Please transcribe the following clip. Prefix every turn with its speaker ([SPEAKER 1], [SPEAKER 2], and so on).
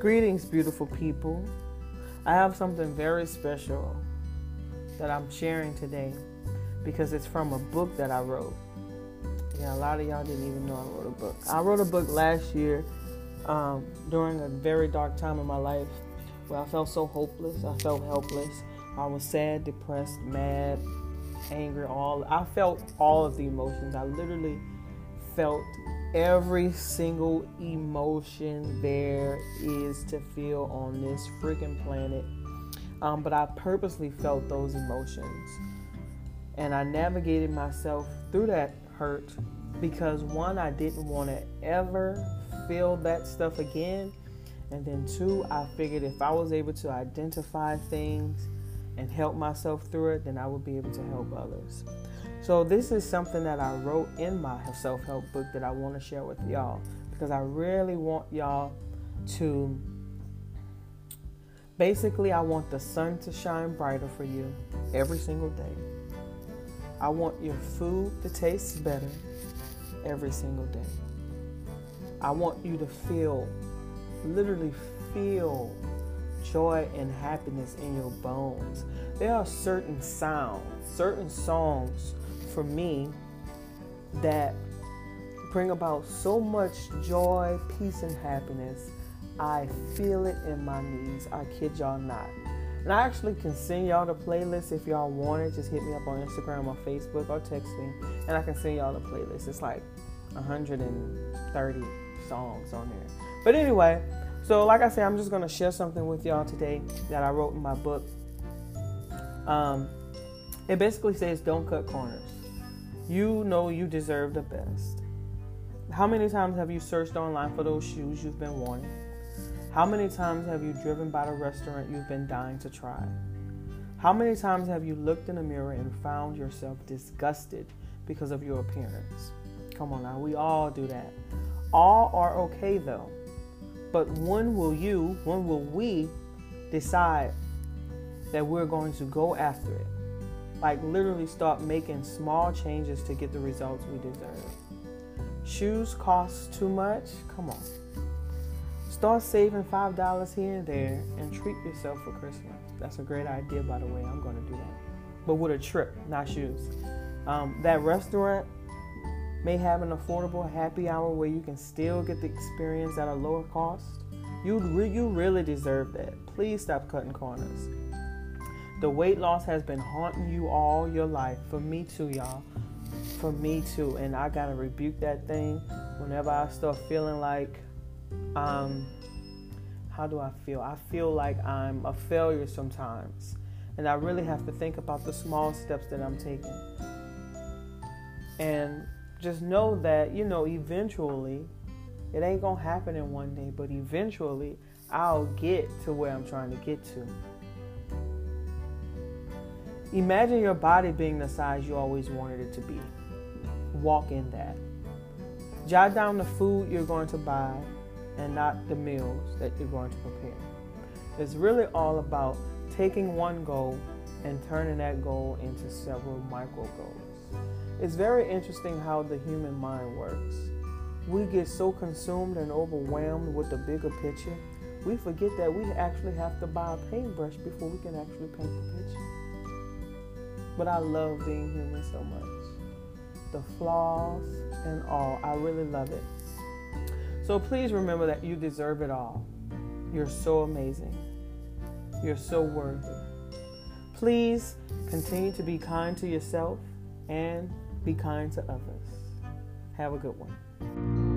[SPEAKER 1] Greetings, beautiful people. I have something very special that I'm sharing today because it's from a book that I wrote. Yeah, a lot of y'all didn't even know I wrote a book. I wrote a book last year um, during a very dark time in my life where I felt so hopeless. I felt helpless. I was sad, depressed, mad, angry. All I felt all of the emotions. I literally felt every single emotion there is to feel on this freaking planet. Um, but I purposely felt those emotions. And I navigated myself through that hurt because one, I didn't want to ever feel that stuff again. And then two, I figured if I was able to identify things and help myself through it, then I will be able to help others. So, this is something that I wrote in my self help book that I want to share with y'all because I really want y'all to basically, I want the sun to shine brighter for you every single day. I want your food to taste better every single day. I want you to feel, literally feel joy and happiness in your bones. There are certain sounds, certain songs for me that bring about so much joy, peace, and happiness. I feel it in my knees. I kid y'all not. And I actually can send y'all the playlist if y'all want it. Just hit me up on Instagram or Facebook or text me, and I can send y'all the playlist. It's like 130 songs on there. But anyway, so like I said, I'm just gonna share something with y'all today that I wrote in my book. Um, it basically says, "Don't cut corners." You know you deserve the best. How many times have you searched online for those shoes you've been wanting? How many times have you driven by the restaurant you've been dying to try? How many times have you looked in the mirror and found yourself disgusted because of your appearance? Come on now, we all do that. All are okay though. But when will you, when will we decide that we're going to go after it? Like literally start making small changes to get the results we deserve. Shoes cost too much? Come on. Start saving $5 here and there and treat yourself for Christmas. That's a great idea, by the way. I'm going to do that. But with a trip, not shoes. Um, that restaurant may have an affordable happy hour where you can still get the experience at a lower cost. You, re- you really deserve that. Please stop cutting corners. The weight loss has been haunting you all your life. For me too, y'all. For me too. And I gotta rebuke that thing whenever I start feeling like um how do I feel? I feel like I'm a failure sometimes. And I really have to think about the small steps that I'm taking. And just know that, you know, eventually it ain't gonna happen in one day, but eventually I'll get to where I'm trying to get to. Imagine your body being the size you always wanted it to be. Walk in that. Jot down the food you're going to buy and not the meals that you're going to prepare. It's really all about taking one goal and turning that goal into several micro goals. It's very interesting how the human mind works. We get so consumed and overwhelmed with the bigger picture, we forget that we actually have to buy a paintbrush before we can actually paint the picture. But I love being human so much. The flaws and all, I really love it. So please remember that you deserve it all. You're so amazing. You're so worthy. Please continue to be kind to yourself and be kind to others. Have a good one.